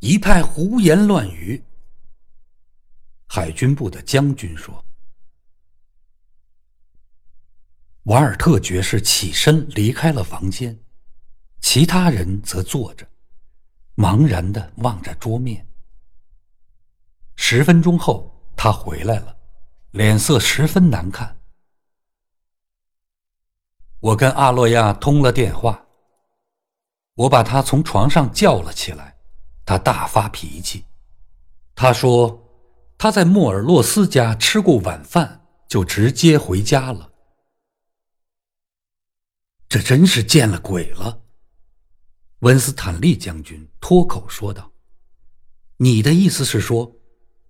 一派胡言乱语。海军部的将军说：“瓦尔特爵士起身离开了房间，其他人则坐着，茫然的望着桌面。十分钟后，他回来了，脸色十分难看。我跟阿洛亚通了电话，我把他从床上叫了起来，他大发脾气，他说。”他在莫尔洛斯家吃过晚饭，就直接回家了。这真是见了鬼了！温斯坦利将军脱口说道：“你的意思是说，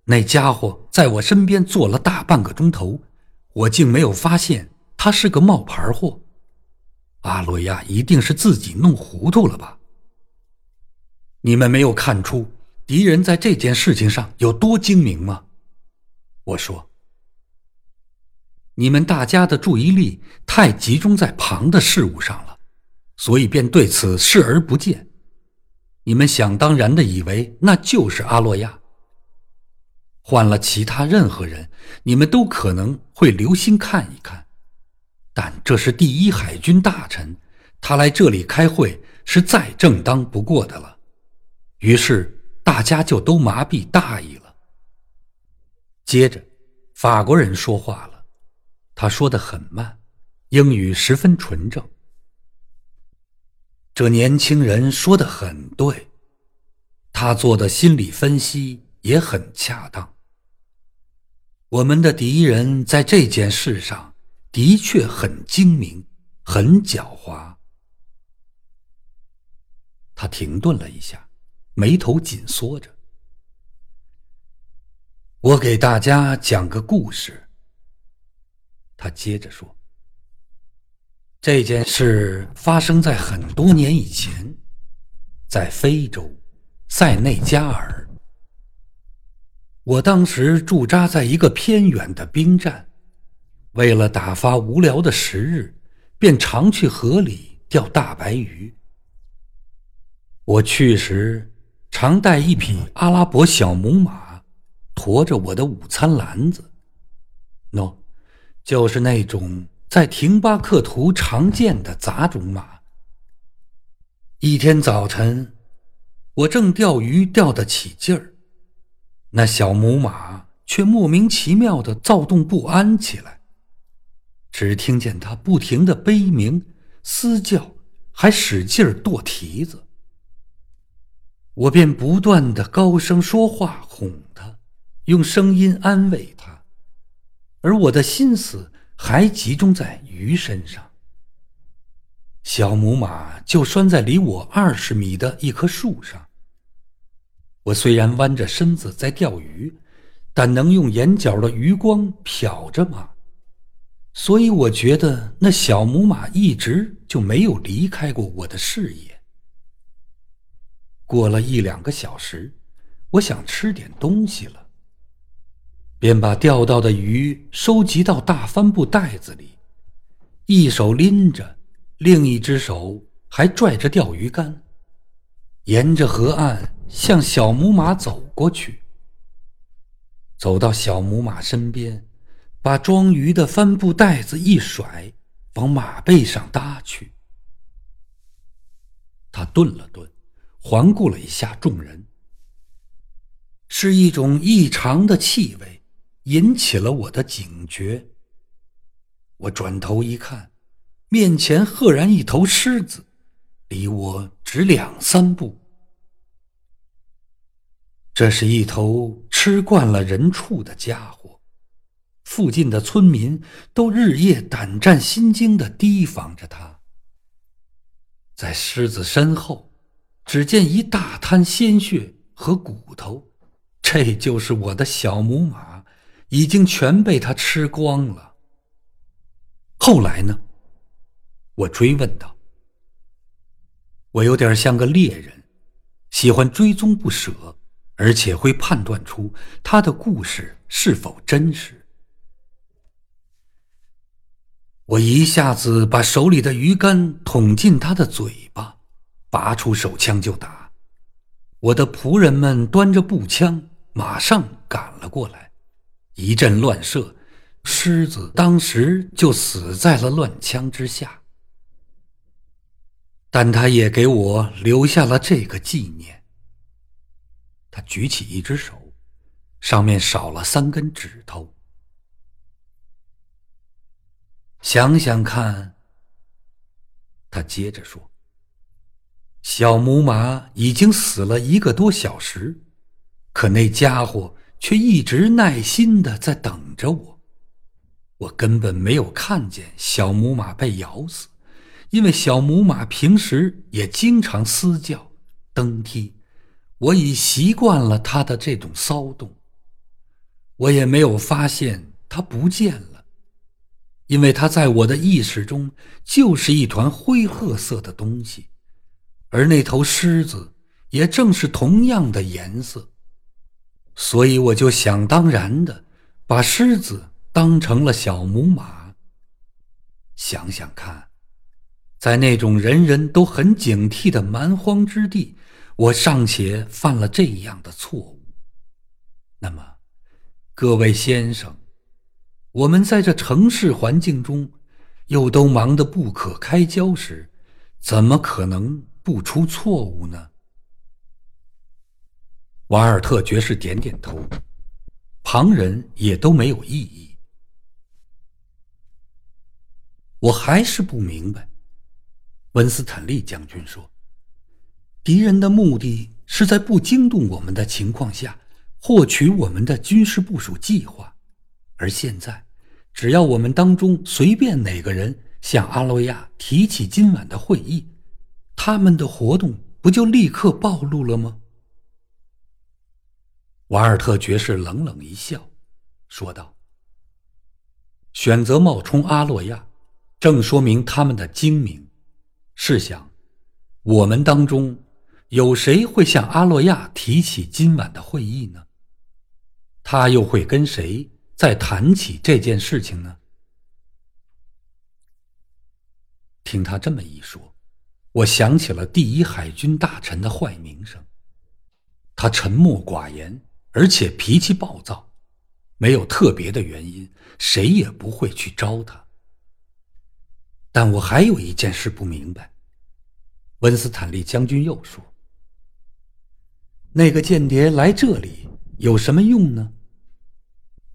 那家伙在我身边坐了大半个钟头，我竟没有发现他是个冒牌货？阿罗亚一定是自己弄糊涂了吧？你们没有看出？”敌人在这件事情上有多精明吗？我说，你们大家的注意力太集中在旁的事物上了，所以便对此视而不见。你们想当然的以为那就是阿洛亚。换了其他任何人，你们都可能会留心看一看，但这是第一海军大臣，他来这里开会是再正当不过的了。于是。大家就都麻痹大意了。接着，法国人说话了，他说的很慢，英语十分纯正。这年轻人说的很对，他做的心理分析也很恰当。我们的敌人在这件事上的确很精明，很狡猾。他停顿了一下。眉头紧缩着，我给大家讲个故事。他接着说：“这件事发生在很多年以前，在非洲塞内加尔。我当时驻扎在一个偏远的兵站，为了打发无聊的时日，便常去河里钓大白鱼。我去时。”常带一匹阿拉伯小母马，驮着我的午餐篮子。喏，就是那种在廷巴克图常见的杂种马。一天早晨，我正钓鱼钓得起劲儿，那小母马却莫名其妙的躁动不安起来。只听见它不停的悲鸣、嘶叫，还使劲儿跺蹄子。我便不断的高声说话哄他，用声音安慰他，而我的心思还集中在鱼身上。小母马就拴在离我二十米的一棵树上。我虽然弯着身子在钓鱼，但能用眼角的余光瞟着马，所以我觉得那小母马一直就没有离开过我的视野。过了一两个小时，我想吃点东西了，便把钓到的鱼收集到大帆布袋子里，一手拎着，另一只手还拽着钓鱼竿，沿着河岸向小母马走过去。走到小母马身边，把装鱼的帆布袋子一甩，往马背上搭去。他顿了顿。环顾了一下众人，是一种异常的气味引起了我的警觉。我转头一看，面前赫然一头狮子，离我只两三步。这是一头吃惯了人畜的家伙，附近的村民都日夜胆战心惊的提防着它。在狮子身后。只见一大滩鲜血和骨头，这就是我的小母马，已经全被他吃光了。后来呢？我追问道。我有点像个猎人，喜欢追踪不舍，而且会判断出他的故事是否真实。我一下子把手里的鱼竿捅进他的嘴巴。拔出手枪就打，我的仆人们端着步枪，马上赶了过来，一阵乱射，狮子当时就死在了乱枪之下。但他也给我留下了这个纪念。他举起一只手，上面少了三根指头。想想看，他接着说。小母马已经死了一个多小时，可那家伙却一直耐心的在等着我。我根本没有看见小母马被咬死，因为小母马平时也经常嘶叫、蹬踢，我已习惯了它的这种骚动。我也没有发现它不见了，因为它在我的意识中就是一团灰褐色的东西。而那头狮子也正是同样的颜色，所以我就想当然的把狮子当成了小母马。想想看，在那种人人都很警惕的蛮荒之地，我尚且犯了这样的错误。那么，各位先生，我们在这城市环境中，又都忙得不可开交时，怎么可能？不出错误呢？瓦尔特爵士点点头，旁人也都没有异议。我还是不明白，温斯坦利将军说：“敌人的目的是在不惊动我们的情况下，获取我们的军事部署计划，而现在，只要我们当中随便哪个人向阿洛亚提起今晚的会议。”他们的活动不就立刻暴露了吗？瓦尔特爵士冷冷一笑，说道：“选择冒充阿洛亚，正说明他们的精明。试想，我们当中有谁会向阿洛亚提起今晚的会议呢？他又会跟谁再谈起这件事情呢？”听他这么一说。我想起了第一海军大臣的坏名声。他沉默寡言，而且脾气暴躁，没有特别的原因，谁也不会去招他。但我还有一件事不明白。温斯坦利将军又说：“那个间谍来这里有什么用呢？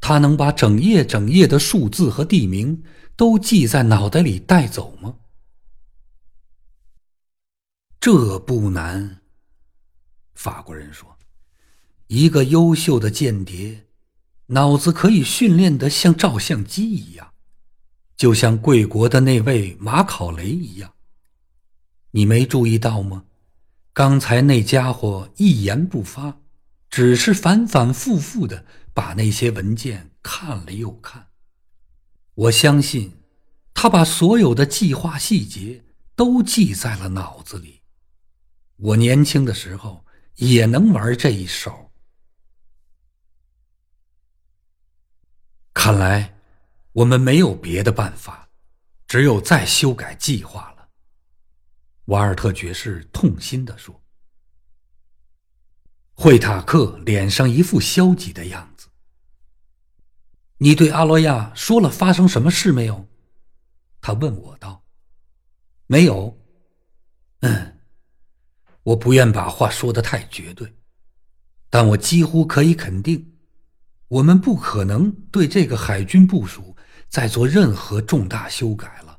他能把整页整页的数字和地名都记在脑袋里带走吗？”这不难，法国人说：“一个优秀的间谍，脑子可以训练得像照相机一样，就像贵国的那位马考雷一样。你没注意到吗？刚才那家伙一言不发，只是反反复复的把那些文件看了又看。我相信，他把所有的计划细节都记在了脑子里。”我年轻的时候也能玩这一手。看来我们没有别的办法，只有再修改计划了。瓦尔特爵士痛心的说。惠塔克脸上一副消极的样子。你对阿罗亚说了发生什么事没有？他问我道。没有。嗯。我不愿把话说的太绝对，但我几乎可以肯定，我们不可能对这个海军部署再做任何重大修改了，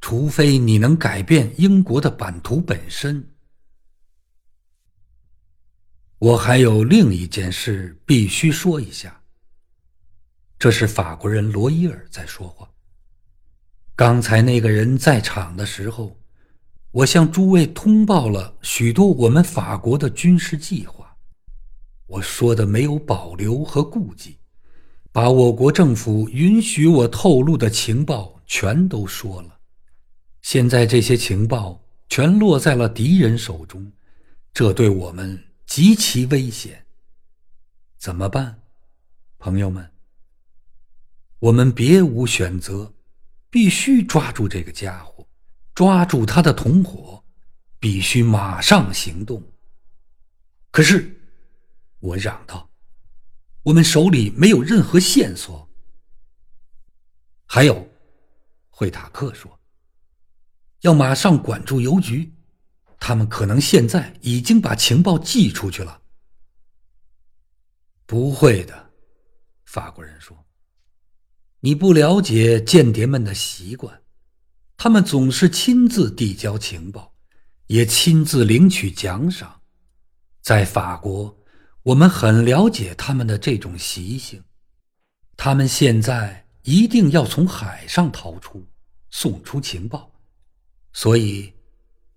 除非你能改变英国的版图本身。我还有另一件事必须说一下。这是法国人罗伊尔在说话。刚才那个人在场的时候。我向诸位通报了许多我们法国的军事计划，我说的没有保留和顾忌，把我国政府允许我透露的情报全都说了。现在这些情报全落在了敌人手中，这对我们极其危险。怎么办，朋友们？我们别无选择，必须抓住这个家伙。抓住他的同伙，必须马上行动。可是，我嚷道：“我们手里没有任何线索。”还有，惠塔克说：“要马上管住邮局，他们可能现在已经把情报寄出去了。”不会的，法国人说：“你不了解间谍们的习惯，他们总是亲自递交情报，也亲自领取奖赏。在法国，我们很了解他们的这种习性。他们现在。”一定要从海上逃出，送出情报，所以，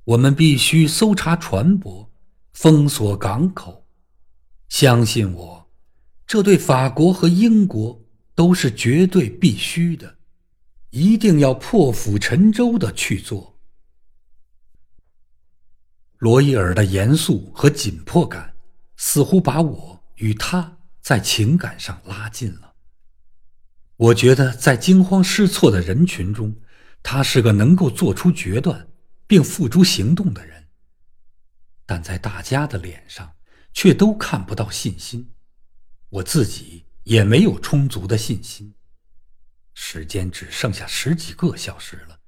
我们必须搜查船舶，封锁港口。相信我，这对法国和英国都是绝对必须的，一定要破釜沉舟的去做。罗伊尔的严肃和紧迫感，似乎把我与他在情感上拉近了。我觉得，在惊慌失措的人群中，他是个能够做出决断并付诸行动的人。但在大家的脸上，却都看不到信心。我自己也没有充足的信心。时间只剩下十几个小时了，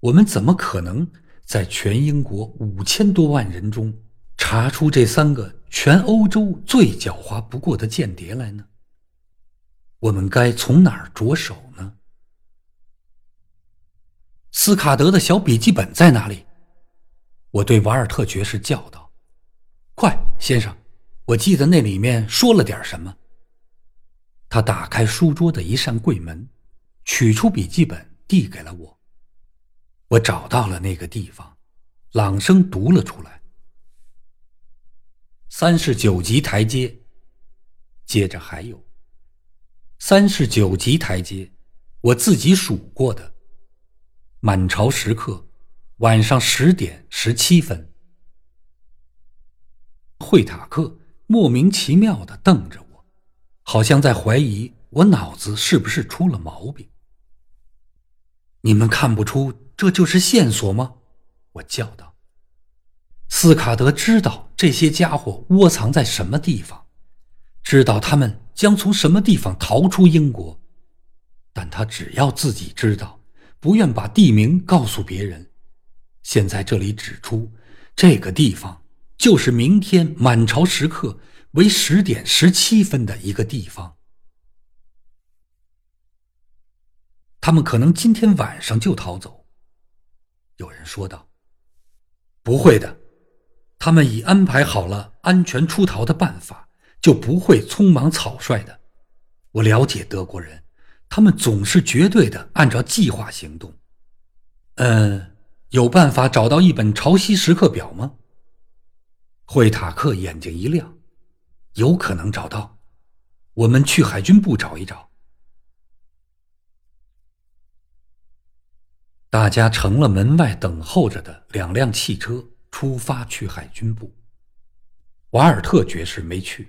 我们怎么可能在全英国五千多万人中查出这三个全欧洲最狡猾不过的间谍来呢？我们该从哪儿着手呢？斯卡德的小笔记本在哪里？我对瓦尔特爵士叫道：“快，先生，我记得那里面说了点什么。”他打开书桌的一扇柜门，取出笔记本递给了我。我找到了那个地方，朗声读了出来：“三十九级台阶。”接着还有。三十九级台阶，我自己数过的。满朝时刻，晚上十点十七分。惠塔克莫名其妙的瞪着我，好像在怀疑我脑子是不是出了毛病。你们看不出这就是线索吗？我叫道。斯卡德知道这些家伙窝藏在什么地方，知道他们。将从什么地方逃出英国？但他只要自己知道，不愿把地名告诉别人。现在这里指出，这个地方就是明天满朝时刻为十点十七分的一个地方。他们可能今天晚上就逃走。有人说道：“不会的，他们已安排好了安全出逃的办法。”就不会匆忙草率的。我了解德国人，他们总是绝对的按照计划行动。嗯，有办法找到一本潮汐时刻表吗？惠塔克眼睛一亮，有可能找到。我们去海军部找一找。大家乘了门外等候着的两辆汽车，出发去海军部。瓦尔特爵士没去。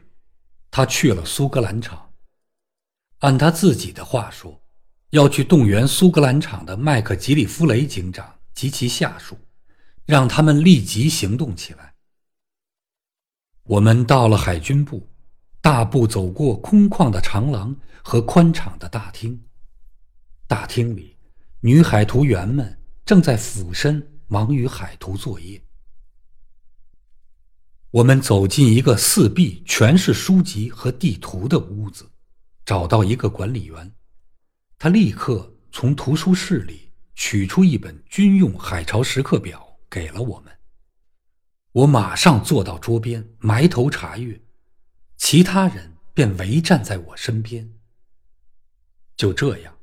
他去了苏格兰场，按他自己的话说，要去动员苏格兰场的麦克吉里夫雷警长及其下属，让他们立即行动起来。我们到了海军部，大步走过空旷的长廊和宽敞的大厅。大厅里，女海图员们正在俯身忙于海图作业。我们走进一个四壁全是书籍和地图的屋子，找到一个管理员，他立刻从图书室里取出一本军用海潮时刻表给了我们。我马上坐到桌边埋头查阅，其他人便围站在我身边。就这样，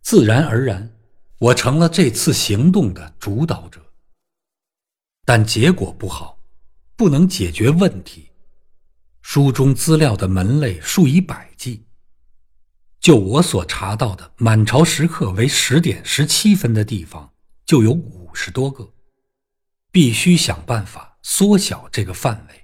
自然而然，我成了这次行动的主导者。但结果不好。不能解决问题。书中资料的门类数以百计，就我所查到的满朝时刻为十点十七分的地方，就有五十多个。必须想办法缩小这个范围。